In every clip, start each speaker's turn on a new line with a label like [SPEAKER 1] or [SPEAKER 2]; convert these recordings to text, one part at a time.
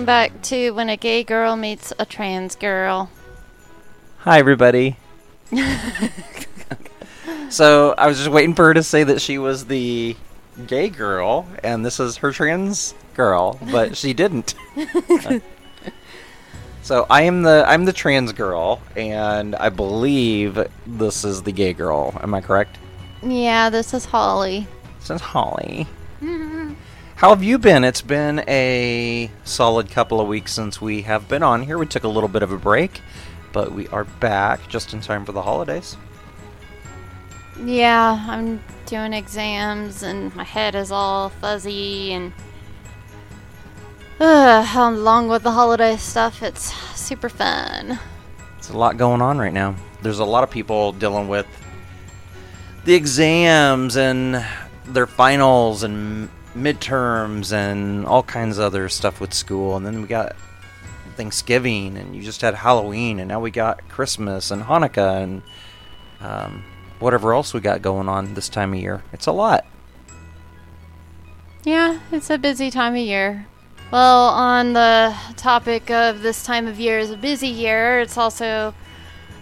[SPEAKER 1] Welcome back to When a Gay Girl Meets a Trans Girl.
[SPEAKER 2] Hi, everybody. so I was just waiting for her to say that she was the gay girl, and this is her trans girl, but she didn't. so I am the I'm the trans girl, and I believe this is the gay girl. Am I correct?
[SPEAKER 1] Yeah, this is Holly.
[SPEAKER 2] This is Holly. How have you been? It's been a solid couple of weeks since we have been on here. We took a little bit of a break, but we are back just in time for the holidays.
[SPEAKER 1] Yeah, I'm doing exams and my head is all fuzzy and uh, along with the holiday stuff, it's super fun.
[SPEAKER 2] It's a lot going on right now. There's a lot of people dealing with the exams and their finals and midterms and all kinds of other stuff with school. And then we got Thanksgiving, and you just had Halloween, and now we got Christmas and Hanukkah and um, whatever else we got going on this time of year. It's a lot.
[SPEAKER 1] Yeah, it's a busy time of year. Well, on the topic of this time of year is a busy year, it's also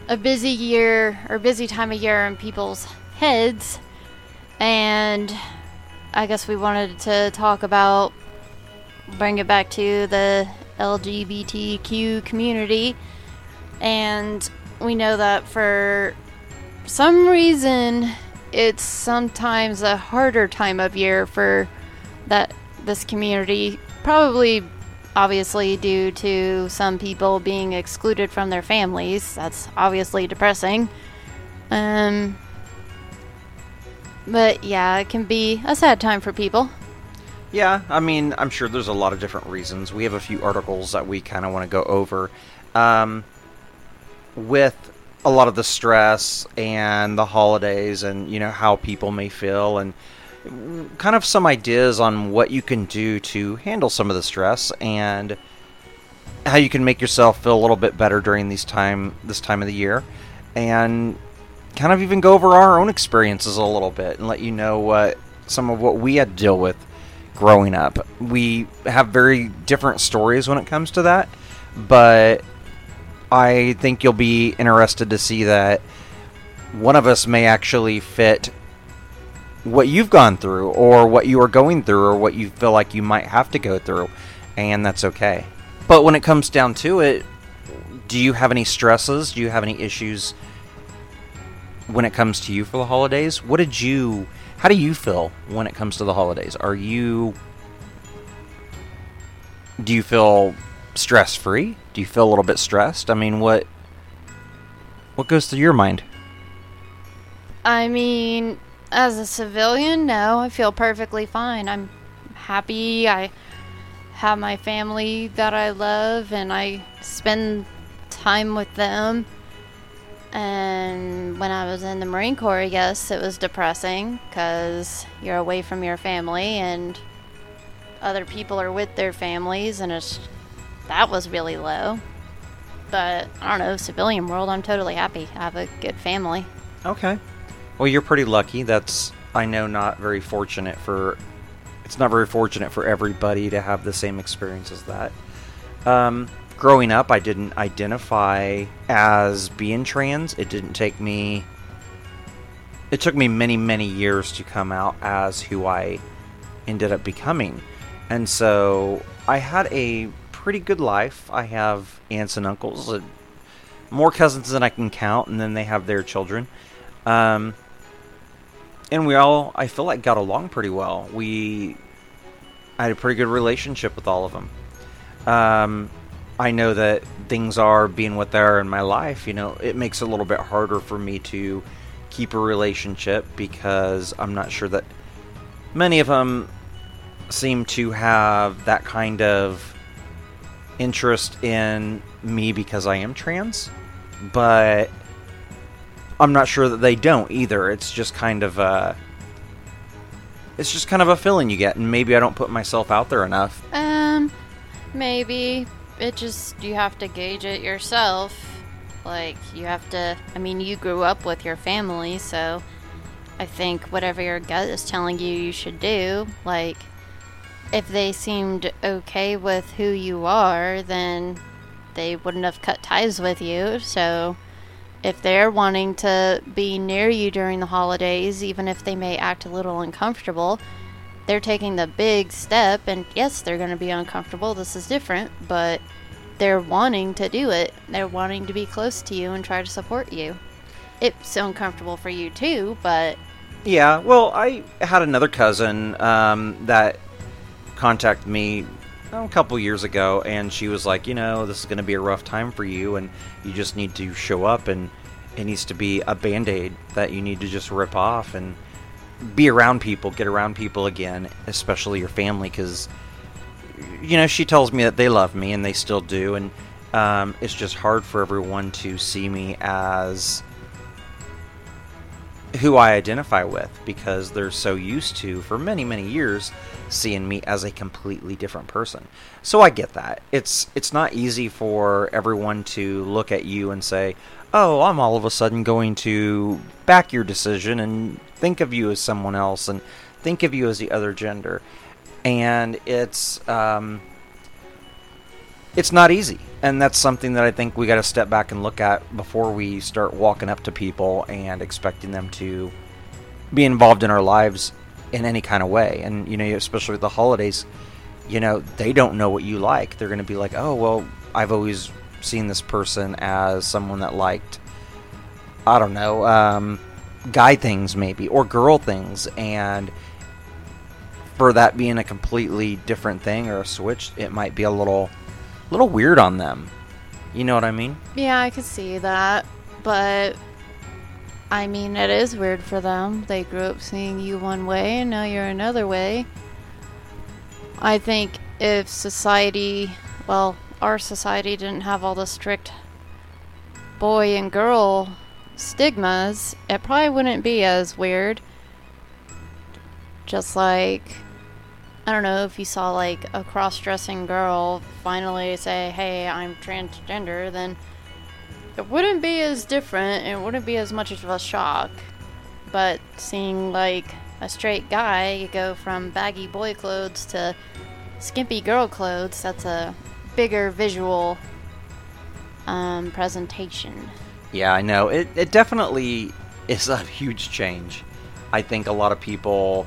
[SPEAKER 1] a busy year or busy time of year in people's heads. And I guess we wanted to talk about bring it back to the LGBTQ community. And we know that for some reason it's sometimes a harder time of year for that this community probably obviously due to some people being excluded from their families that's obviously depressing um but yeah it can be a sad time for people
[SPEAKER 2] Yeah, I mean, I'm sure there's a lot of different reasons. We have a few articles that we kind of want to go over. Um, with a lot of the stress and the holidays and, you know, how people may feel and kind of some ideas on what you can do to handle some of the stress and how you can make yourself feel a little bit better during these time this time of the year and kind of even go over our own experiences a little bit and let you know what some of what we had to deal with growing up. We have very different stories when it comes to that, but I think you'll be interested to see that one of us may actually fit what you've gone through or what you are going through or what you feel like you might have to go through, and that's okay. But when it comes down to it, do you have any stresses? Do you have any issues when it comes to you for the holidays? What did you how do you feel when it comes to the holidays? Are you do you feel stress free? Do you feel a little bit stressed? I mean, what what goes through your mind?
[SPEAKER 1] I mean, as a civilian, no, I feel perfectly fine. I'm happy. I have my family that I love and I spend time with them. And when I was in the Marine Corps, yes, it was depressing because you're away from your family and other people are with their families, and it's that was really low. But I don't know, civilian world, I'm totally happy. I have a good family.
[SPEAKER 2] Okay. Well, you're pretty lucky. That's I know not very fortunate for it's not very fortunate for everybody to have the same experience as that. Um, growing up, I didn't identify as being trans. It didn't take me. It took me many, many years to come out as who I ended up becoming. And so I had a pretty good life. I have aunts and uncles, uh, more cousins than I can count, and then they have their children. Um, and we all, I feel like, got along pretty well. We, I had a pretty good relationship with all of them. Um, I know that things are being what they are in my life. You know, it makes it a little bit harder for me to keep a relationship because I'm not sure that many of them seem to have that kind of interest in me because I am trans, but I'm not sure that they don't either. It's just kind of a it's just kind of a feeling you get and maybe I don't put myself out there enough.
[SPEAKER 1] Um, maybe it just you have to gauge it yourself. Like you have to. I mean, you grew up with your family, so I think whatever your gut is telling you, you should do. Like, if they seemed okay with who you are, then they wouldn't have cut ties with you. So if they're wanting to be near you during the holidays, even if they may act a little uncomfortable, they're taking the big step. And yes, they're going to be uncomfortable. This is different, but they're wanting to do it. They're wanting to be close to you and try to support you. It's uncomfortable for you too, but
[SPEAKER 2] Yeah, well, I had another cousin um, that contacted me oh, a couple years ago, and she was like, you know, this is going to be a rough time for you, and you just need to show up, and it needs to be a band aid that you need to just rip off and be around people, get around people again, especially your family, because, you know, she tells me that they love me, and they still do, and um, it's just hard for everyone to see me as who I identify with because they're so used to, for many, many years, seeing me as a completely different person. So I get that. It's it's not easy for everyone to look at you and say, "Oh, I'm all of a sudden going to back your decision and think of you as someone else and think of you as the other gender." And it's um, it's not easy. And that's something that i think we got to step back and look at before we start walking up to people and expecting them to be involved in our lives in any kind of way. And you know especially with the holidays you know they don't know what you like. They're going to be like oh well i've always seen this person as someone that liked i don't know um, guy things maybe or girl things and for that being a completely different thing or a switch it might be a little little weird on them. You know what I mean?
[SPEAKER 1] Yeah, I could see that. But I mean, it is weird for them. They grew up seeing you one way and now you're another way. I think if society, well, our society didn't have all the strict boy and girl stigmas, it probably wouldn't be as weird. Just like I don't know if you saw like a cross-dressing girl finally say, "Hey, I'm transgender," then it wouldn't be as different. It wouldn't be as much of a shock. But seeing like a straight guy go from baggy boy clothes to skimpy girl clothes, that's a bigger visual um, presentation.
[SPEAKER 2] Yeah, I know. It, it definitely is a huge change. I think a lot of people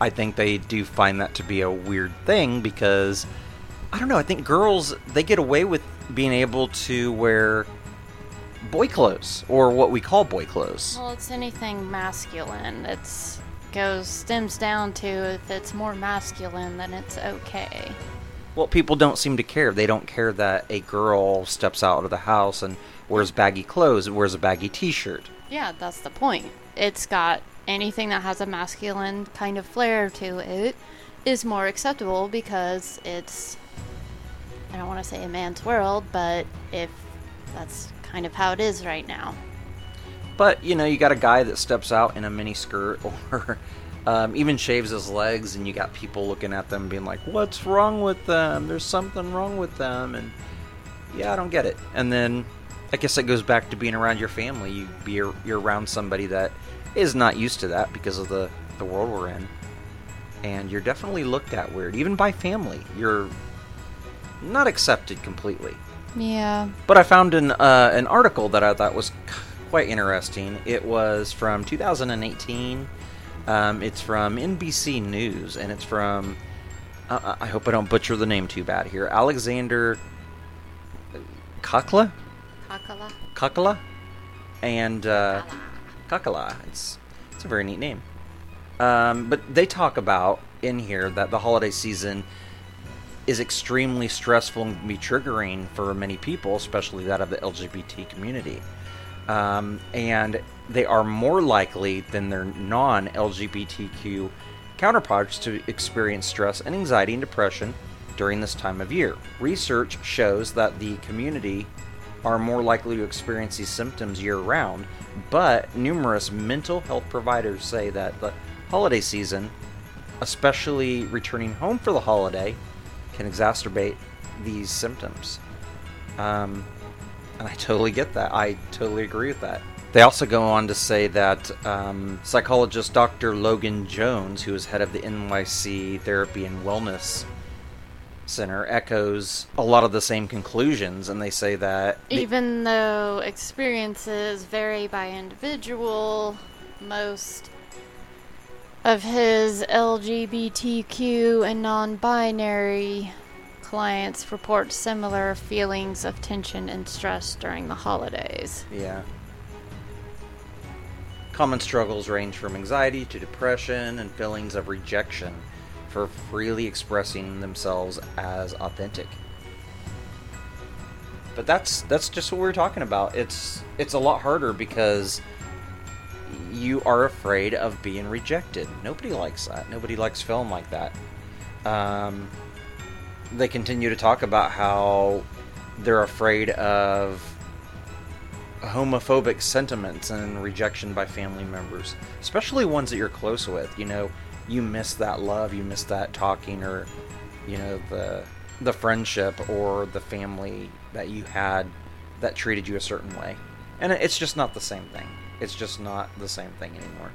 [SPEAKER 2] I think they do find that to be a weird thing because I don't know. I think girls they get away with being able to wear boy clothes or what we call boy clothes.
[SPEAKER 1] Well, it's anything masculine. It's goes stems down to if it's more masculine, then it's okay.
[SPEAKER 2] Well, people don't seem to care. They don't care that a girl steps out of the house and wears baggy clothes wears a baggy T-shirt.
[SPEAKER 1] Yeah, that's the point. It's got anything that has a masculine kind of flair to it is more acceptable because it's I don't want to say a man's world, but if that's kind of how it is right now.
[SPEAKER 2] But you know, you got a guy that steps out in a mini skirt or um, even shaves his legs, and you got people looking at them being like, "What's wrong with them? There's something wrong with them." And yeah, I don't get it. And then I guess it goes back to being around your family. You be you're around somebody that is not used to that because of the the world we're in, and you're definitely looked at weird, even by family. You're not accepted completely.
[SPEAKER 1] Yeah.
[SPEAKER 2] But I found an uh, an article that I thought was quite interesting. It was from 2018. Um, it's from NBC News, and it's from. Uh, I hope I don't butcher the name too bad here. Alexander Kakla.
[SPEAKER 1] Kacala.
[SPEAKER 2] Kacala. And uh, Kacala. It's it's a very neat name. Um, but they talk about in here that the holiday season is extremely stressful and can be triggering for many people, especially that of the LGBT community. Um, and they are more likely than their non LGBTQ counterparts to experience stress and anxiety and depression during this time of year. Research shows that the community are more likely to experience these symptoms year round, but numerous mental health providers say that the holiday season, especially returning home for the holiday, can exacerbate these symptoms. Um, and I totally get that. I totally agree with that. They also go on to say that um, psychologist Dr. Logan Jones, who is head of the NYC Therapy and Wellness Center, echoes a lot of the same conclusions, and they say that
[SPEAKER 1] Even though experiences vary by individual, most of his LGBTQ and non binary clients report similar feelings of tension and stress during the holidays.
[SPEAKER 2] Yeah. Common struggles range from anxiety to depression and feelings of rejection for freely expressing themselves as authentic. But that's that's just what we're talking about. It's it's a lot harder because you are afraid of being rejected. Nobody likes that. Nobody likes film like that. Um, they continue to talk about how they're afraid of homophobic sentiments and rejection by family members, especially ones that you're close with. You know, you miss that love, you miss that talking, or you know the the friendship or the family that you had that treated you a certain way, and it's just not the same thing. It's just not the same thing anymore.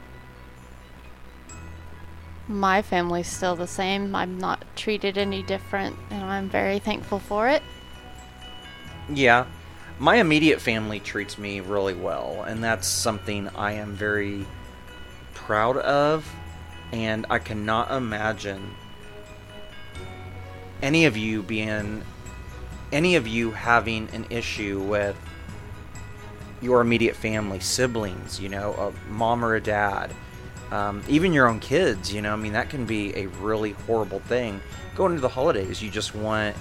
[SPEAKER 1] My family's still the same. I'm not treated any different, and I'm very thankful for it.
[SPEAKER 2] Yeah, my immediate family treats me really well, and that's something I am very proud of, and I cannot imagine any of you being any of you having an issue with your immediate family, siblings, you know, a mom or a dad, um, even your own kids, you know, I mean, that can be a really horrible thing. Going into the holidays, you just want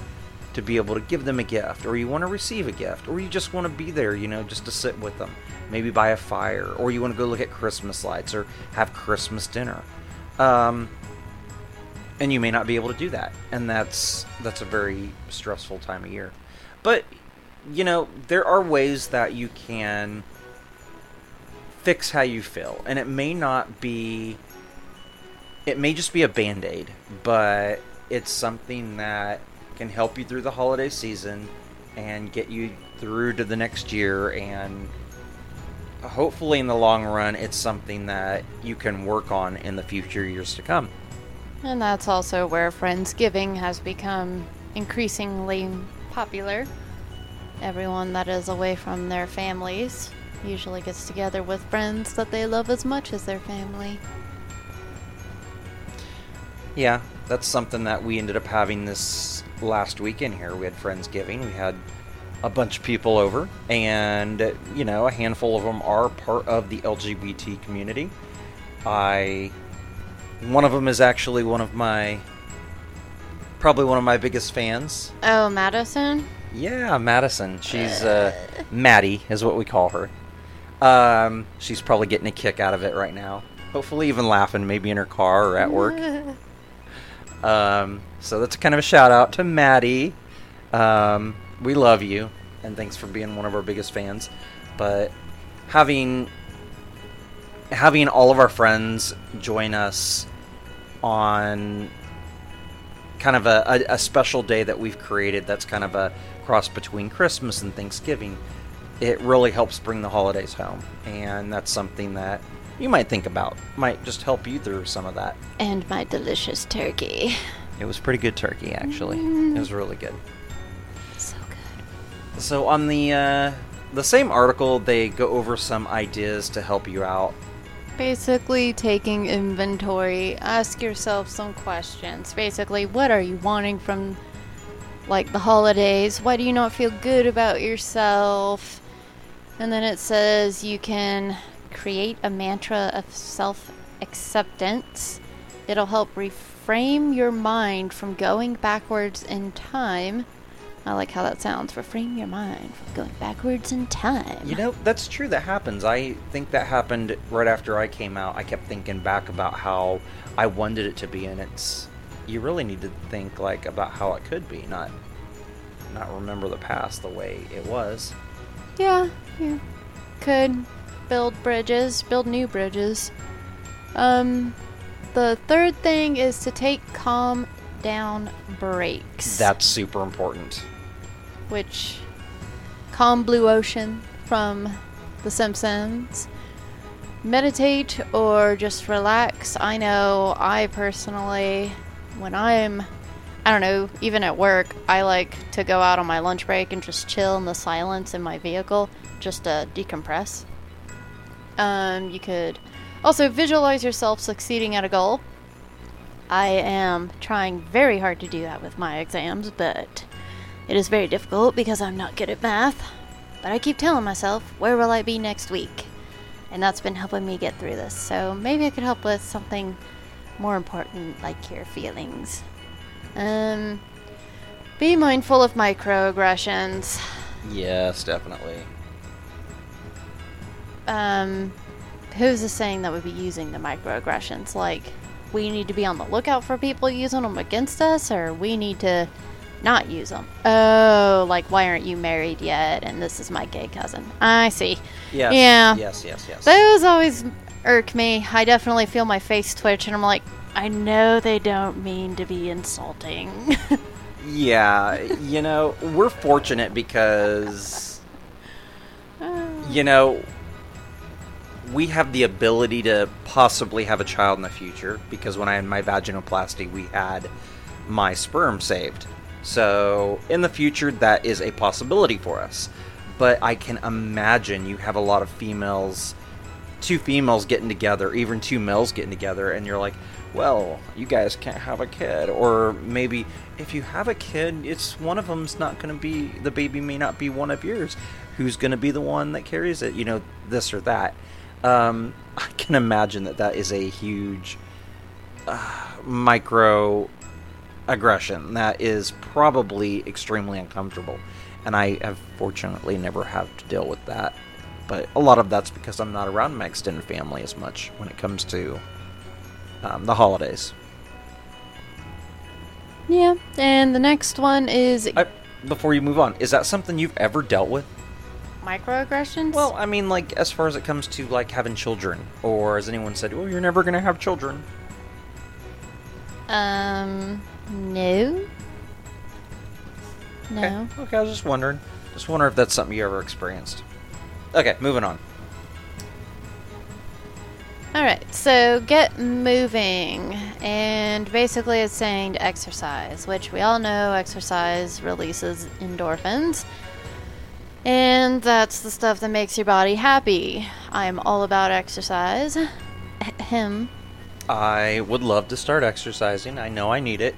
[SPEAKER 2] to be able to give them a gift, or you want to receive a gift, or you just want to be there, you know, just to sit with them, maybe by a fire, or you want to go look at Christmas lights or have Christmas dinner. Um, and you may not be able to do that, and that's that's a very stressful time of year. But you know, there are ways that you can fix how you feel, and it may not be. It may just be a band aid, but it's something that can help you through the holiday season and get you through to the next year and hopefully in the long run it's something that you can work on in the future years to come
[SPEAKER 1] And that's also where Friendsgiving has become increasingly popular. Everyone that is away from their families usually gets together with friends that they love as much as their family.
[SPEAKER 2] yeah that's something that we ended up having this last weekend here we had friendsgiving we had a bunch of people over and you know a handful of them are part of the lgbt community i one of them is actually one of my probably one of my biggest fans
[SPEAKER 1] Oh, Madison?
[SPEAKER 2] Yeah, Madison. She's uh, Maddie is what we call her. Um, she's probably getting a kick out of it right now. Hopefully, even laughing, maybe in her car or at work. Um, so that's kind of a shout out to Maddie. Um, we love you, and thanks for being one of our biggest fans. But having having all of our friends join us on kind of a, a, a special day that we've created that's kind of a cross between Christmas and Thanksgiving, it really helps bring the holidays home. And that's something that you might think about. Might just help you through some of that.
[SPEAKER 1] And my delicious turkey.
[SPEAKER 2] It was pretty good turkey, actually. It was really good.
[SPEAKER 1] So
[SPEAKER 2] on the uh, the same article, they go over some ideas to help you out.
[SPEAKER 1] Basically, taking inventory, ask yourself some questions. Basically, what are you wanting from like the holidays? Why do you not feel good about yourself? And then it says you can create a mantra of self acceptance. It'll help reframe your mind from going backwards in time. I like how that sounds. Reframe your mind from going backwards in time.
[SPEAKER 2] You know, that's true. That happens. I think that happened right after I came out. I kept thinking back about how I wanted it to be, and it's you really need to think like about how it could be, not not remember the past the way it was.
[SPEAKER 1] Yeah, yeah. Could build bridges, build new bridges. Um, the third thing is to take calm down breaks.
[SPEAKER 2] That's super important.
[SPEAKER 1] which calm blue ocean from The Simpsons, meditate, or just relax. I know I personally, when I'm, I don't know, even at work, I like to go out on my lunch break and just chill in the silence in my vehicle just to decompress. Um, you could also visualize yourself succeeding at a goal. I am trying very hard to do that with my exams, but it is very difficult because I'm not good at math. But I keep telling myself, where will I be next week? And that's been helping me get through this. So maybe I could help with something more important like your feelings. Um, be mindful of microaggressions.
[SPEAKER 2] Yes, definitely.
[SPEAKER 1] Um, who's the saying that would be using the microaggressions? Like, we need to be on the lookout for people using them against us, or we need to not use them? Oh, like, why aren't you married yet? And this is my gay cousin. I see.
[SPEAKER 2] Yes.
[SPEAKER 1] Yeah.
[SPEAKER 2] Yes, yes, yes.
[SPEAKER 1] Those always irk me. I definitely feel my face twitch, and I'm like, I know they don't mean to be insulting.
[SPEAKER 2] Yeah, you know, we're fortunate because, you know, we have the ability to possibly have a child in the future because when I had my vaginoplasty, we had my sperm saved. So, in the future, that is a possibility for us. But I can imagine you have a lot of females, two females getting together, even two males getting together, and you're like, well, you guys can't have a kid. Or maybe if you have a kid, it's one of them's not going to be, the baby may not be one of yours. Who's going to be the one that carries it? You know, this or that. Um, I can imagine that that is a huge uh, micro aggression that is probably extremely uncomfortable. And I have fortunately never had to deal with that. But a lot of that's because I'm not around my extended family as much when it comes to um, the holidays.
[SPEAKER 1] yeah. And the next one is
[SPEAKER 2] I, before you move on, is that something you've ever dealt with?
[SPEAKER 1] Microaggressions.
[SPEAKER 2] Well, I mean, like as far as it comes to like having children, or as anyone said, "Well, you're never gonna have children"?
[SPEAKER 1] um, no. No.
[SPEAKER 2] Okay. okay, I was just wondering. Just wonder if that's something you ever experienced. Okay, moving on.
[SPEAKER 1] All right, so get moving. And basically, it's saying to exercise, which we all know exercise releases endorphins. And that's the stuff that makes your body happy. I'm all about exercise. Him.
[SPEAKER 2] I would love to start exercising. I know I need it.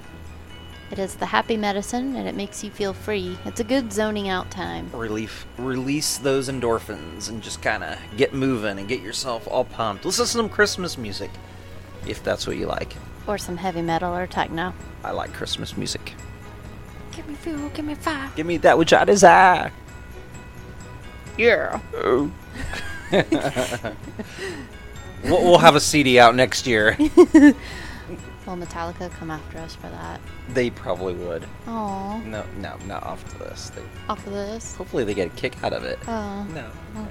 [SPEAKER 1] It is the happy medicine and it makes you feel free. It's a good zoning out time.
[SPEAKER 2] Relief, release those endorphins and just kind of get moving and get yourself all pumped. Listen to some Christmas music, if that's what you like.
[SPEAKER 1] Or some heavy metal or techno.
[SPEAKER 2] I like Christmas music.
[SPEAKER 1] Give me fuel, give me fire.
[SPEAKER 2] Give me that which I desire.
[SPEAKER 1] Yeah.
[SPEAKER 2] Oh. we'll, we'll have a CD out next year.
[SPEAKER 1] Will Metallica come after us for that?
[SPEAKER 2] They probably would.
[SPEAKER 1] Oh,
[SPEAKER 2] No, no, not off to this. They,
[SPEAKER 1] off
[SPEAKER 2] hopefully, they get a kick out of it.
[SPEAKER 1] Oh,
[SPEAKER 2] No.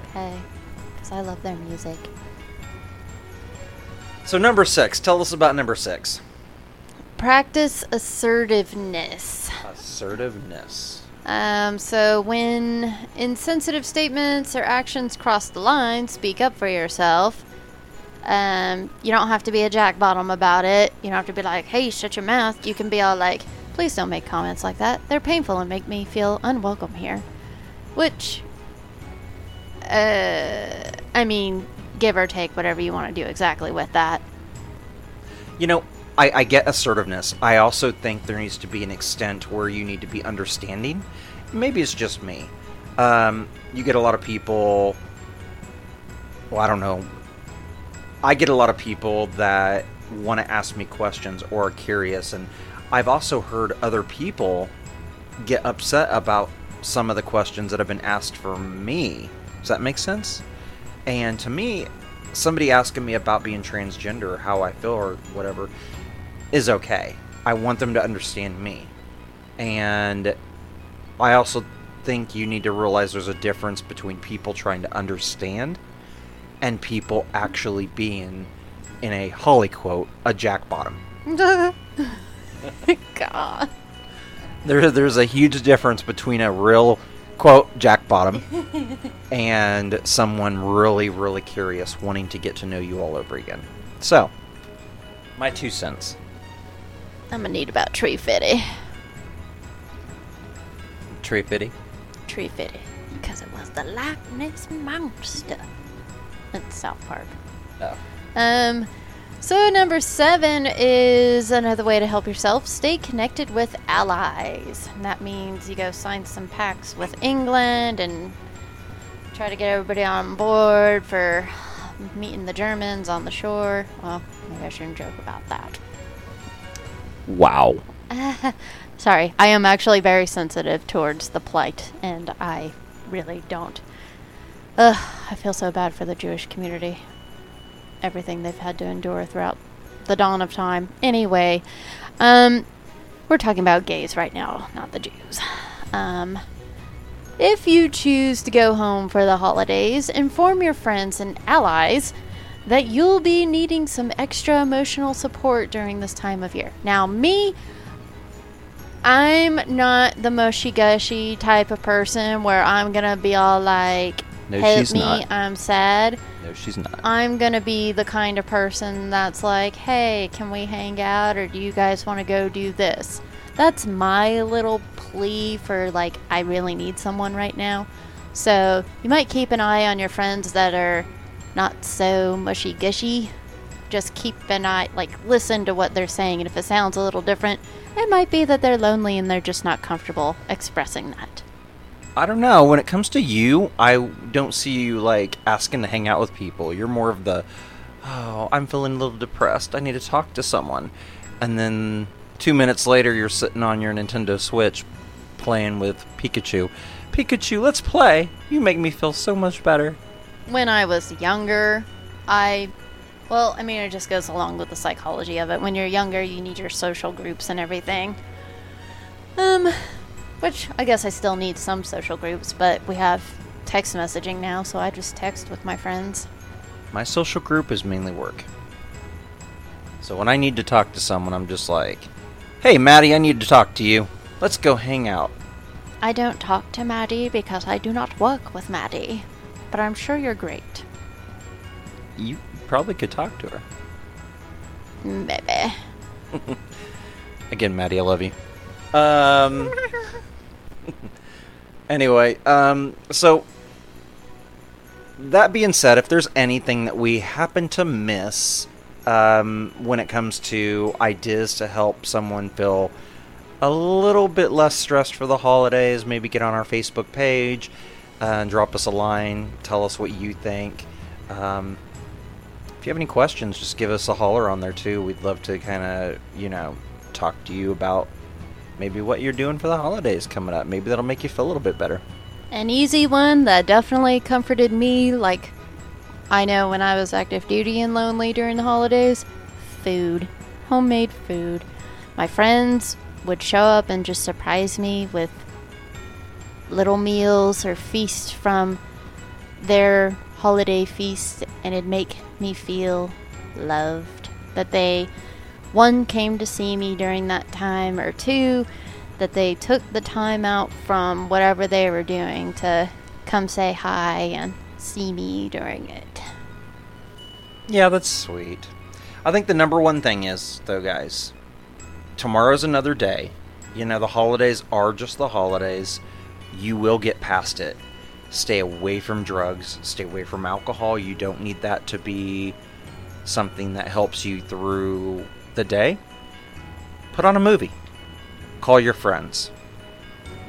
[SPEAKER 1] okay. Because I love their music.
[SPEAKER 2] So number six. Tell us about number six.
[SPEAKER 1] Practice assertiveness.
[SPEAKER 2] Assertiveness.
[SPEAKER 1] Um, so when insensitive statements or actions cross the line, speak up for yourself. Um, you don't have to be a jack bottom about it. You don't have to be like, hey, shut your mouth. You can be all like, please don't make comments like that. They're painful and make me feel unwelcome here. Which, uh, I mean, give or take whatever you want to do exactly with that.
[SPEAKER 2] You know, I, I get assertiveness. I also think there needs to be an extent where you need to be understanding. Maybe it's just me. Um, you get a lot of people. Well, I don't know. I get a lot of people that want to ask me questions or are curious, and I've also heard other people get upset about some of the questions that have been asked for me. Does that make sense? And to me, somebody asking me about being transgender or how I feel or whatever is okay. I want them to understand me. And I also think you need to realize there's a difference between people trying to understand and people actually being, in a Holly quote, a jack bottom.
[SPEAKER 1] God.
[SPEAKER 2] There, there's a huge difference between a real quote Jack Bottom, and someone really, really curious, wanting to get to know you all over again. So, my two cents.
[SPEAKER 1] I'm gonna need about Tree Fitty.
[SPEAKER 2] Tree Fitty.
[SPEAKER 1] Tree Fitty. Because it was the Loch Ness Monster. It's South Park.
[SPEAKER 2] Oh.
[SPEAKER 1] Um, so number seven is another way to help yourself. Stay connected with allies. And that means you go sign some pacts with England and try to get everybody on board for meeting the Germans on the shore. Well, maybe I shouldn't joke about that.
[SPEAKER 2] Wow.
[SPEAKER 1] Sorry, I am actually very sensitive towards the plight, and I really don't. Ugh, I feel so bad for the Jewish community. Everything they've had to endure throughout the dawn of time. Anyway, um, we're talking about gays right now, not the Jews. Um, if you choose to go home for the holidays, inform your friends and allies that you'll be needing some extra emotional support during this time of year. Now, me, I'm not the mushy gushy type of person where I'm gonna be all like,
[SPEAKER 2] No,
[SPEAKER 1] "Help me,
[SPEAKER 2] not.
[SPEAKER 1] I'm sad."
[SPEAKER 2] No, she's not.
[SPEAKER 1] I'm gonna be the kind of person that's like, "Hey, can we hang out, or do you guys want to go do this?" That's my little plea for like, I really need someone right now. So you might keep an eye on your friends that are not so mushy gushy. Just keep an eye, like listen to what they're saying, and if it sounds a little different, it might be that they're lonely and they're just not comfortable expressing that.
[SPEAKER 2] I don't know. When it comes to you, I don't see you like asking to hang out with people. You're more of the, oh, I'm feeling a little depressed. I need to talk to someone. And then two minutes later, you're sitting on your Nintendo Switch playing with Pikachu. Pikachu, let's play. You make me feel so much better.
[SPEAKER 1] When I was younger, I, well, I mean, it just goes along with the psychology of it. When you're younger, you need your social groups and everything. Um, which I guess I still need some social groups, but we have text messaging now, so I just text with my friends.
[SPEAKER 2] My social group is mainly work. So when I need to talk to someone, I'm just like, hey, Maddie, I need to talk to you. Let's go hang out.
[SPEAKER 1] I don't talk to Maddie because I do not work with Maddie, but I'm sure you're great.
[SPEAKER 2] You probably could talk to her.
[SPEAKER 1] Maybe.
[SPEAKER 2] Again, Maddie, I love you. Um. anyway, um, so that being said, if there's anything that we happen to miss um, when it comes to ideas to help someone feel a little bit less stressed for the holidays, maybe get on our Facebook page and drop us a line. Tell us what you think. Um, if you have any questions, just give us a holler on there too. We'd love to kind of, you know, talk to you about maybe what you're doing for the holidays coming up. Maybe that'll make you feel a little bit better.
[SPEAKER 1] An easy one that definitely comforted me, like I know when I was active duty and lonely during the holidays, food. Homemade food. My friends would show up and just surprise me with little meals or feasts from their holiday feast, and it'd make me feel loved. That they, one, came to see me during that time, or two, that they took the time out from whatever they were doing to come say hi and see me during it.
[SPEAKER 2] Yeah, that's sweet. I think the number one thing is, though, guys, tomorrow's another day. You know, the holidays are just the holidays. You will get past it. Stay away from drugs, stay away from alcohol. You don't need that to be something that helps you through the day. Put on a movie, call your friends.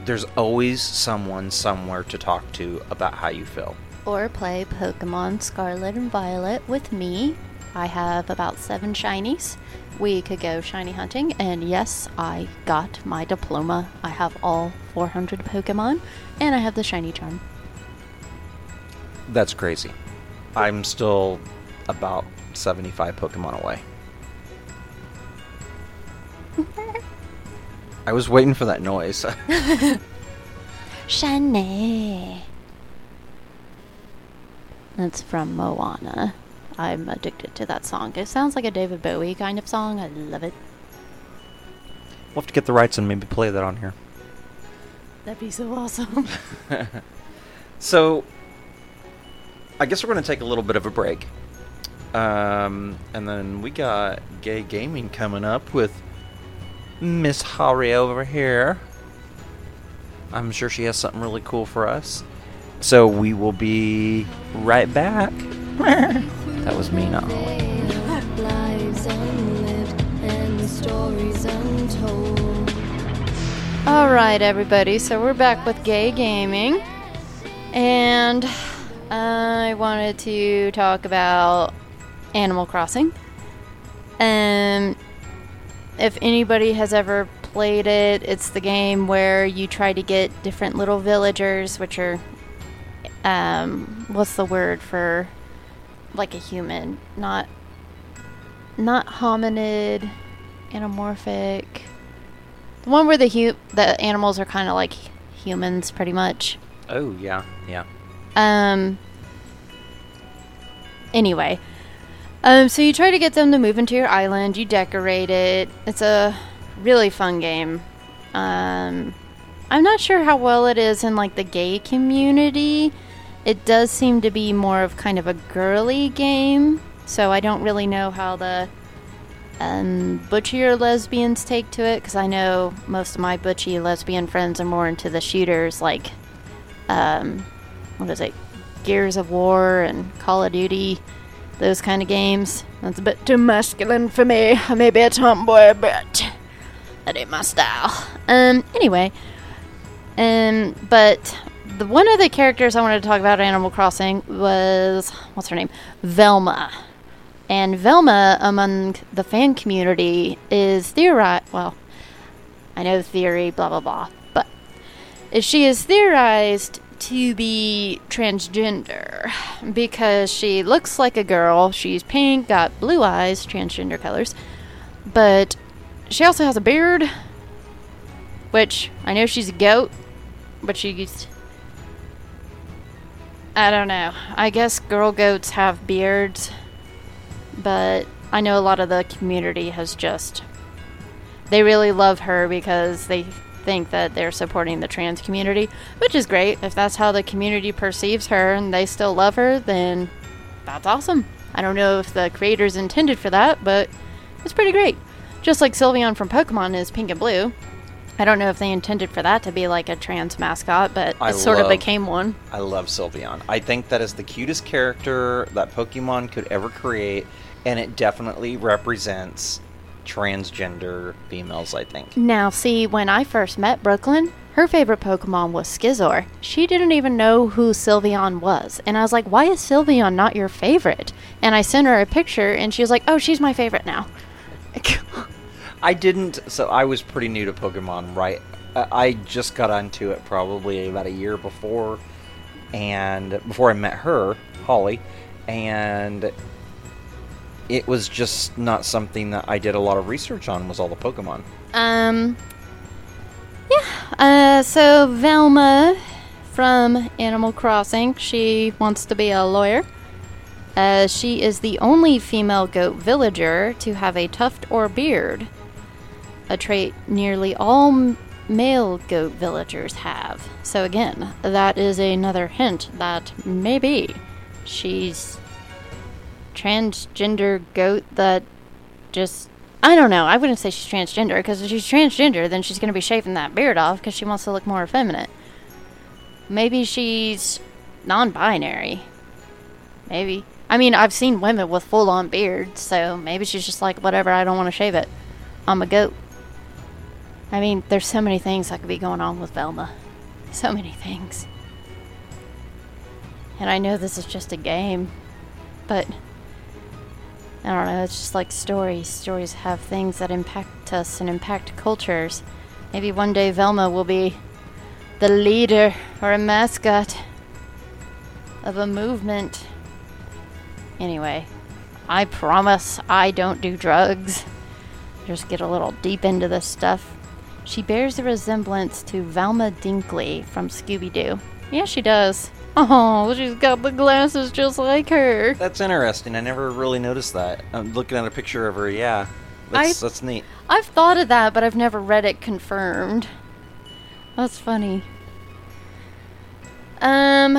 [SPEAKER 2] There's always someone somewhere to talk to about how you feel.
[SPEAKER 1] Or play Pokemon Scarlet and Violet with me. I have about seven shinies. We could go shiny hunting, and yes, I got my diploma. I have all 400 Pokemon, and I have the shiny charm.
[SPEAKER 2] That's crazy. I'm still about 75 Pokemon away. I was waiting for that noise.
[SPEAKER 1] Shiny. That's from Moana. I'm addicted to that song. It sounds like a David Bowie kind of song. I love it.
[SPEAKER 2] we'll have to get the rights and maybe play that on here.
[SPEAKER 1] That'd be so awesome.
[SPEAKER 2] So, I guess we're going to take a little bit of a break. Um, and then we got gay gaming coming up with Miss Holly over here. I'm sure she has something really cool for us. So we will be right back. that was me, not Holly.
[SPEAKER 1] All right, everybody. So we're back with gay gaming, and I wanted to talk about Animal Crossing. Um, if anybody has ever played it, it's the game where you try to get different little villagers, which are, um, what's the word for, like a human, not, not hominid, anamorphic. The one where the hu- the animals are kind of like humans, pretty much.
[SPEAKER 2] Oh, yeah, yeah.
[SPEAKER 1] Um. Anyway, um, so you try to get them to move into your island. You decorate it. It's a really fun game. Um, I'm not sure how well it is in like the gay community. It does seem to be more of kind of a girly game, so I don't really know how the um, butchier lesbians take to it because I know most of my butchy lesbian friends are more into the shooters, like um, what is it, Gears of War and Call of Duty, those kind of games. That's a bit too masculine for me. I may be a tomboy, but that ain't my style. Um, anyway, um, but the one of the characters I wanted to talk about Animal Crossing was what's her name, Velma. And Velma, among the fan community, is theorized. Well, I know theory, blah blah blah, but she is theorized to be transgender because she looks like a girl. She's pink, got blue eyes, transgender colors, but she also has a beard, which I know she's a goat, but she's. I don't know. I guess girl goats have beards, but I know a lot of the community has just. They really love her because they think that they're supporting the trans community, which is great. If that's how the community perceives her and they still love her, then that's awesome. I don't know if the creators intended for that, but it's pretty great. Just like Sylveon from Pokemon is pink and blue. I don't know if they intended for that to be like a trans mascot, but
[SPEAKER 2] I
[SPEAKER 1] it sort of became one.
[SPEAKER 2] I love Sylveon. I think that is the cutest character that Pokemon could ever create, and it definitely represents transgender females, I think.
[SPEAKER 1] Now, see, when I first met Brooklyn, her favorite Pokemon was Scizor. She didn't even know who Sylveon was. And I was like, why is Sylveon not your favorite? And I sent her a picture, and she was like, oh, she's my favorite now.
[SPEAKER 2] I didn't, so I was pretty new to Pokemon, right? I I just got onto it probably about a year before, and before I met her, Holly, and it was just not something that I did a lot of research on. Was all the Pokemon?
[SPEAKER 1] Um, yeah. Uh, so Velma from Animal Crossing, she wants to be a lawyer. Uh, she is the only female goat villager to have a tuft or beard, a trait nearly all m- male goat villagers have. So again, that is another hint that maybe she's transgender goat that just I don't know. I wouldn't say she's transgender because if she's transgender, then she's going to be shaving that beard off because she wants to look more effeminate. Maybe she's non-binary. Maybe. I mean, I've seen women with full-on beards, so maybe she's just like, whatever. I don't want to shave it. I'm a goat. I mean, there's so many things that could be going on with Velma. So many things. And I know this is just a game, but I don't know, it's just like stories. Stories have things that impact us and impact cultures. Maybe one day Velma will be the leader or a mascot of a movement. Anyway, I promise I don't do drugs. Just get a little deep into this stuff. She bears a resemblance to Velma Dinkley from Scooby Doo. Yeah, she does. Oh, she's got the glasses just like her.
[SPEAKER 2] That's interesting. I never really noticed that. I'm looking at a picture of her. Yeah, that's
[SPEAKER 1] I-
[SPEAKER 2] that's neat.
[SPEAKER 1] I've thought of that, but I've never read it confirmed. That's funny. Um,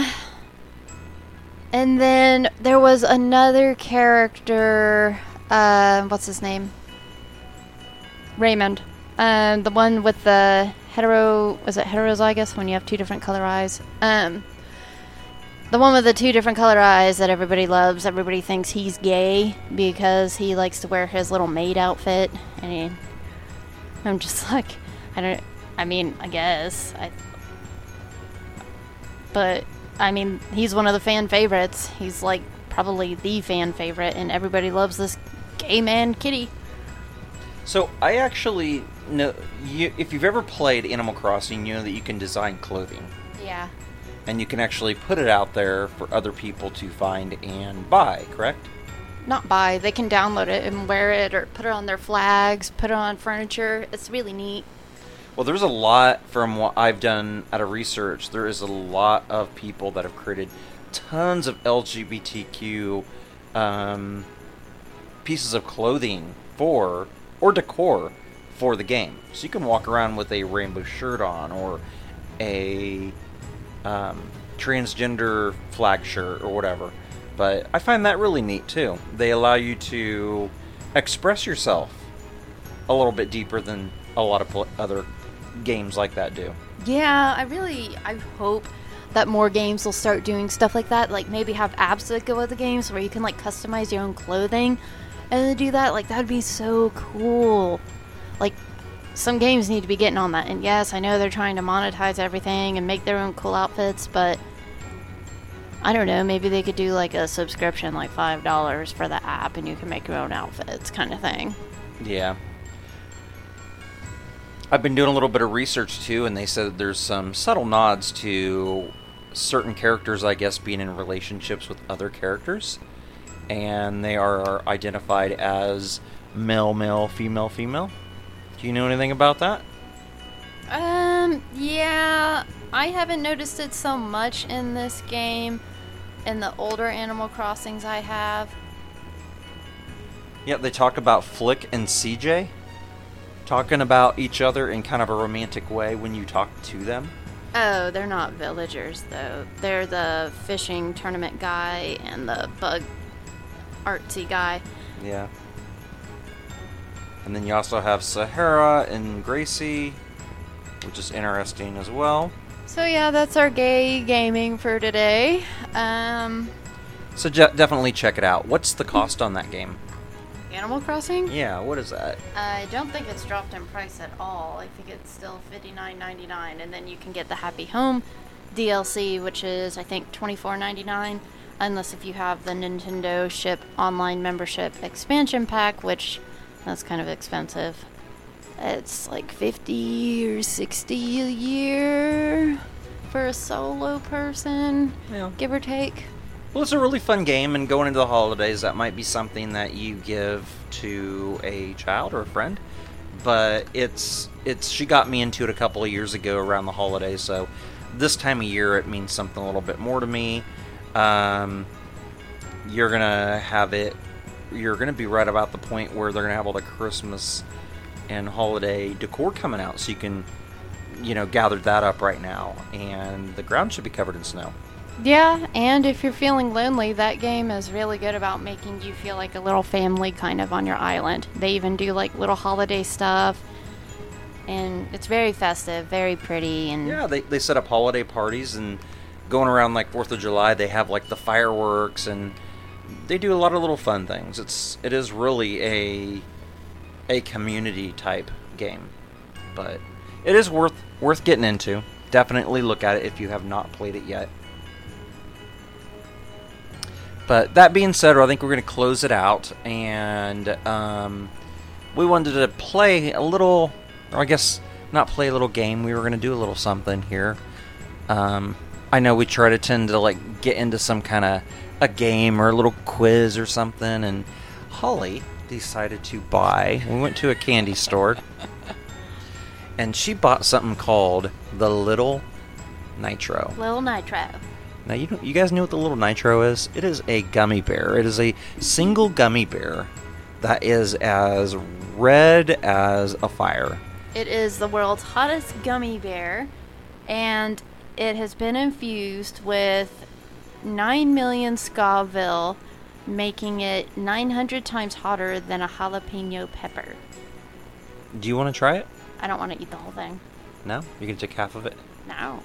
[SPEAKER 1] and then there was another character. Uh, what's his name? Raymond. Um, the one with the hetero. Was it heterozygous when you have two different color eyes? Um, the one with the two different color eyes that everybody loves. Everybody thinks he's gay because he likes to wear his little maid outfit, and he, I'm just like, I don't. I mean, I guess I. But I mean, he's one of the fan favorites. He's like probably the fan favorite, and everybody loves this gay man kitty.
[SPEAKER 2] So I actually know you, if you've ever played Animal Crossing, you know that you can design clothing,
[SPEAKER 1] Yeah.
[SPEAKER 2] And you can actually put it out there for other people to find and buy. Correct?
[SPEAKER 1] Not buy. They can download it and wear it, or put it on their flags, put it on furniture. It's really neat.
[SPEAKER 2] Well, there's a lot from what I've done out of research. There is a lot of people that have created tons of LGBTQ um, pieces of clothing for or decor for the game. So you can walk around with a rainbow shirt on or a um, transgender flag shirt or whatever. But I find that really neat too. They allow you to express yourself a little bit deeper than a lot of pl- other games like that do.
[SPEAKER 1] Yeah, I really I hope that more games will start doing stuff like that. Like maybe have apps that go with the games where you can like customize your own clothing and do that. Like that'd be so cool. Like some games need to be getting on that. And yes, I know they're trying to monetize everything and make their own cool outfits, but I don't know, maybe they could do like a subscription like $5 for the app and you can make your own outfits kind of thing.
[SPEAKER 2] Yeah. I've been doing a little bit of research too, and they said there's some subtle nods to certain characters, I guess, being in relationships with other characters. And they are identified as male, male, female, female. Do you know anything about that?
[SPEAKER 1] Um, yeah, I haven't noticed it so much in this game. In the older Animal Crossings I have.
[SPEAKER 2] Yep, they talk about Flick and CJ talking about each other in kind of a romantic way when you talk to them.
[SPEAKER 1] Oh, they're not villagers though. They're the fishing tournament guy and the bug artsy guy.
[SPEAKER 2] Yeah. And then you also have Sahara and Gracie, which is interesting as well.
[SPEAKER 1] So yeah, that's our gay gaming for today. Um,
[SPEAKER 2] So je- definitely check it out. What's the cost on that game?
[SPEAKER 1] Animal Crossing?
[SPEAKER 2] Yeah, what is that?
[SPEAKER 1] I don't think it's dropped in price at all. I think it's still fifty nine ninety nine, and then you can get the Happy Home DLC, which is I think twenty four ninety nine, unless if you have the Nintendo Switch Online Membership Expansion Pack, which that's kind of expensive. It's like fifty or sixty a year for a solo person,
[SPEAKER 2] Yeah.
[SPEAKER 1] give or take.
[SPEAKER 2] Well, it's a really fun game, and going into the holidays, that might be something that you give to a child or a friend. But it's it's she got me into it a couple of years ago around the holidays, so this time of year it means something a little bit more to me. Um, you're gonna have it. You're gonna be right about the point where they're gonna have all the Christmas and holiday decor coming out, so you can, you know, gather that up right now, and the ground should be covered in snow.
[SPEAKER 1] Yeah, and if you're feeling lonely, that game is really good about making you feel like a little family kind of on your island. They even do like little holiday stuff. And it's very festive, very pretty, and
[SPEAKER 2] Yeah, they, they set up holiday parties and going around like Fourth of July, they have like the fireworks and they do a lot of little fun things. It's it is really a a community type game, but it is worth worth getting into. Definitely look at it if you have not played it yet. But that being said, I think we're going to close it out, and um, we wanted to play a little, or I guess not play a little game. We were going to do a little something here. Um, I know we try to tend to like get into some kind of a game or a little quiz or something, and Holly decided to buy. We went to a candy store, and she bought something called the Little Nitro.
[SPEAKER 1] Little Nitro.
[SPEAKER 2] Now you you guys know what the little nitro is? It is a gummy bear. It is a single gummy bear that is as red as a fire.
[SPEAKER 1] It is the world's hottest gummy bear, and it has been infused with 9 million Scoville, making it 900 times hotter than a jalapeno pepper.
[SPEAKER 2] Do you want to try it?
[SPEAKER 1] I don't want to eat the whole thing.
[SPEAKER 2] No? You can take half of it?
[SPEAKER 1] No.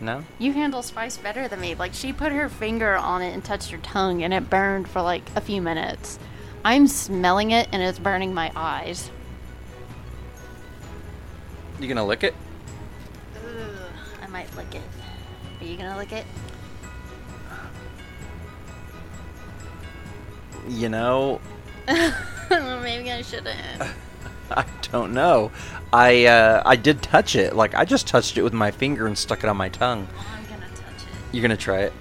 [SPEAKER 2] No?
[SPEAKER 1] You handle spice better than me. Like, she put her finger on it and touched her tongue, and it burned for like a few minutes. I'm smelling it, and it's burning my eyes.
[SPEAKER 2] You gonna lick it?
[SPEAKER 1] Ugh, I might lick it. Are you gonna lick it?
[SPEAKER 2] You know,
[SPEAKER 1] Maybe I shouldn't.
[SPEAKER 2] I don't know. I uh, I did touch it. Like I just touched it with my finger and stuck it on my tongue.
[SPEAKER 1] I'm gonna touch it.
[SPEAKER 2] You're gonna try it.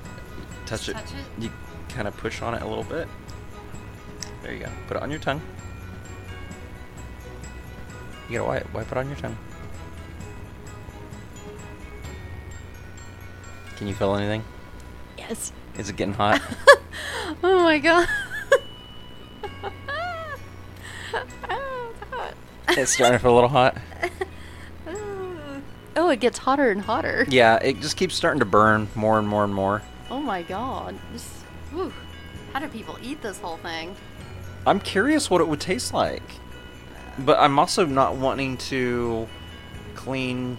[SPEAKER 2] Touch it.
[SPEAKER 1] Touch it?
[SPEAKER 2] You kind of push on it a little bit. There you go. Put it on your tongue. You gotta wipe, wipe it on your tongue. Can you feel anything?
[SPEAKER 1] Yes.
[SPEAKER 2] Is it getting hot?
[SPEAKER 1] Oh my god. oh, it's hot.
[SPEAKER 2] it's starting to feel a little hot.
[SPEAKER 1] Oh, it gets hotter and hotter.
[SPEAKER 2] Yeah, it just keeps starting to burn more and more and more.
[SPEAKER 1] Oh my god. This, whew. How do people eat this whole thing?
[SPEAKER 2] I'm curious what it would taste like. But I'm also not wanting to clean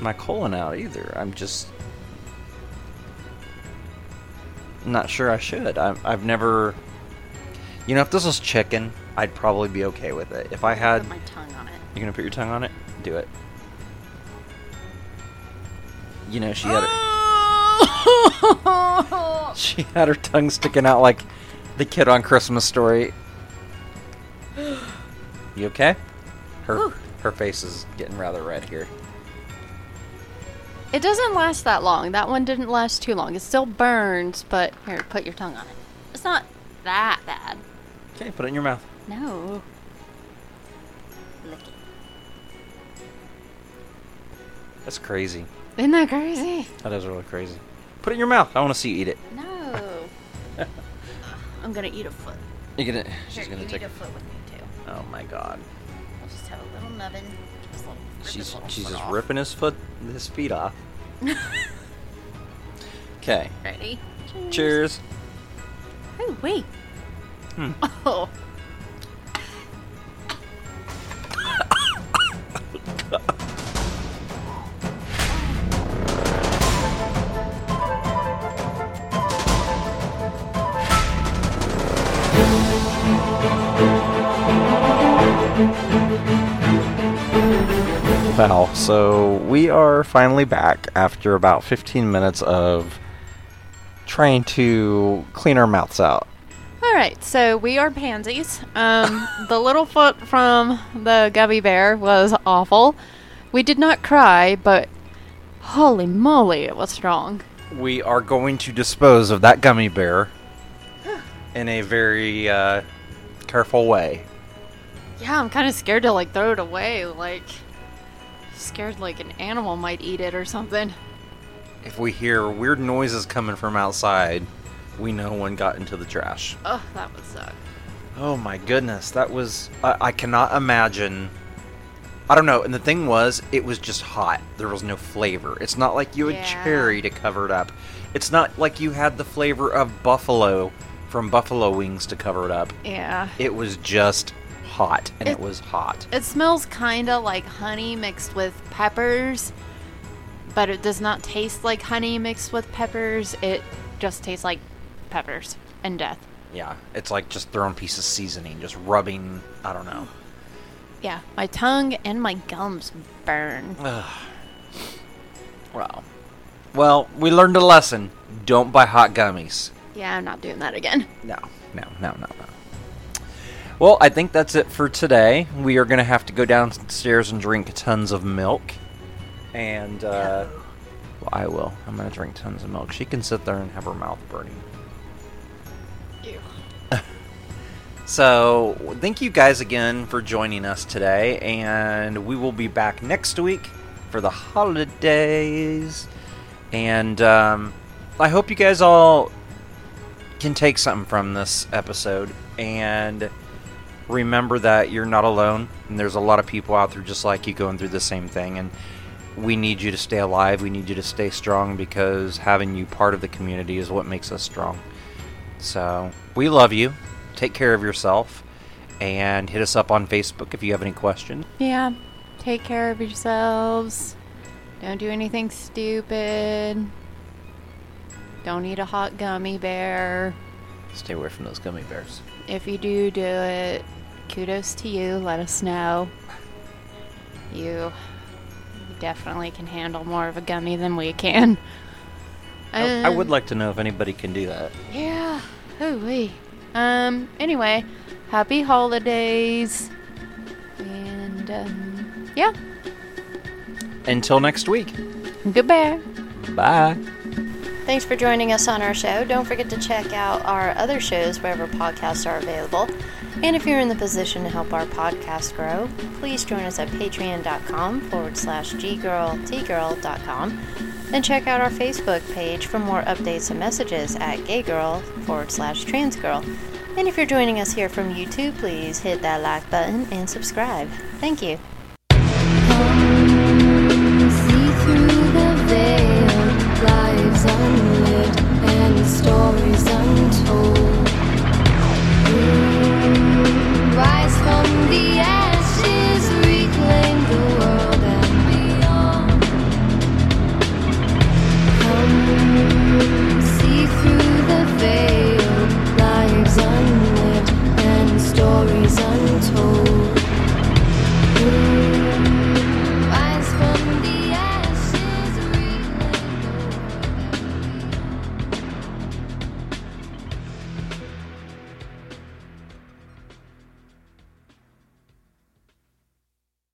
[SPEAKER 2] my colon out either. I'm just not sure I should. i I've never. You know, if this was chicken, I'd probably be okay with it. If I had.
[SPEAKER 1] Put my tongue on it.
[SPEAKER 2] You're gonna put your tongue on it? Do it. You know, she had her, oh! she had her tongue sticking out like the kid on Christmas Story. You okay? Her
[SPEAKER 1] Whew.
[SPEAKER 2] her face is getting rather red here.
[SPEAKER 1] It doesn't last that long. That one didn't last too long. It still burns, but here, put your tongue on it. It's not that bad.
[SPEAKER 2] Okay, put it in your mouth.
[SPEAKER 1] No. Lick it.
[SPEAKER 2] That's crazy.
[SPEAKER 1] Isn't that crazy?
[SPEAKER 2] That is really crazy. Put it in your mouth. I want to see you eat it.
[SPEAKER 1] No. I'm gonna eat a foot.
[SPEAKER 2] You're gonna. She's
[SPEAKER 1] Here,
[SPEAKER 2] gonna
[SPEAKER 1] you
[SPEAKER 2] take.
[SPEAKER 1] eat a foot with me too.
[SPEAKER 2] Oh my god.
[SPEAKER 1] I'll just have a little nubbin.
[SPEAKER 2] She's she's just
[SPEAKER 1] off.
[SPEAKER 2] ripping his foot his feet off. Okay.
[SPEAKER 1] Ready?
[SPEAKER 2] Cheers.
[SPEAKER 1] Oh wait.
[SPEAKER 2] Hmm.
[SPEAKER 1] Oh.
[SPEAKER 2] Val, so we are finally back after about 15 minutes of trying to clean our mouths out.
[SPEAKER 1] All right, so we are pansies. Um, the little foot from the gummy bear was awful. We did not cry, but holy moly, it was strong.
[SPEAKER 2] We are going to dispose of that gummy bear in a very uh, careful way.
[SPEAKER 1] Yeah, I'm kind of scared to like throw it away. Like, scared like an animal might eat it or something.
[SPEAKER 2] If we hear weird noises coming from outside, we know one got into the trash.
[SPEAKER 1] Oh, that would suck.
[SPEAKER 2] Oh my goodness, that was. I, I cannot imagine. I don't know, and the thing was, it was just hot. There was no flavor. It's not like you had
[SPEAKER 1] Yeah.
[SPEAKER 2] cherry to cover it up. It's not like you had the flavor of buffalo from buffalo wings to cover it up.
[SPEAKER 1] Yeah.
[SPEAKER 2] It was just hot, and it,
[SPEAKER 1] It-
[SPEAKER 2] was hot.
[SPEAKER 1] It smells kind of like honey mixed with peppers, but it does not taste like honey mixed with peppers. It just tastes like peppers and death.
[SPEAKER 2] Yeah, it's like just throwing pieces of seasoning, just rubbing. I don't know.
[SPEAKER 1] Yeah, my tongue and my gums burn.
[SPEAKER 2] Wow. Well, we learned a lesson. Don't buy hot gummies.
[SPEAKER 1] Yeah, I'm not doing that again.
[SPEAKER 2] No, no, no, no, no. Well, I think that's it for today. We are going to have to go downstairs and drink tons of milk. And, uh, well, I will. I'm going to drink tons of milk. She can sit there and have her mouth burning.
[SPEAKER 1] Ew.
[SPEAKER 2] So, thank you guys again for joining us today. And we will be back next week for the holidays. And um, I hope you guys all can take something from this episode and remember that you're not alone. And there's a lot of people out there just like you going through the same thing. And we need you to stay alive. We need you to stay strong because having you part of the community is what makes us strong. So we love you. Take care of yourself, and hit us up on Facebook if you have any questions.
[SPEAKER 1] Yeah. Take care of yourselves. Don't do anything stupid. Don't eat a hot gummy bear.
[SPEAKER 2] Stay away from those gummy bears.
[SPEAKER 1] If you do do it, kudos to you. Let us know. You definitely can handle more of a gummy than we can.
[SPEAKER 2] I, I would
[SPEAKER 1] Um,
[SPEAKER 2] like to know if anybody can do that.
[SPEAKER 1] Yeah. Wee. Um. Anyway, happy holidays. And um. Yeah.
[SPEAKER 2] Until next week.
[SPEAKER 1] Goodbye.
[SPEAKER 2] Bye.
[SPEAKER 3] Thanks for joining us on our show. Don't forget to check out our other shows wherever podcasts are available. And if you're in the position to help our podcast grow, please join us at patreon.com forward slash ggirltgirl.com and check out our Facebook page for more updates and messages at gaygirl forward slash transgirl. And if you're joining us here from YouTube, please hit that like button and subscribe. Thank you.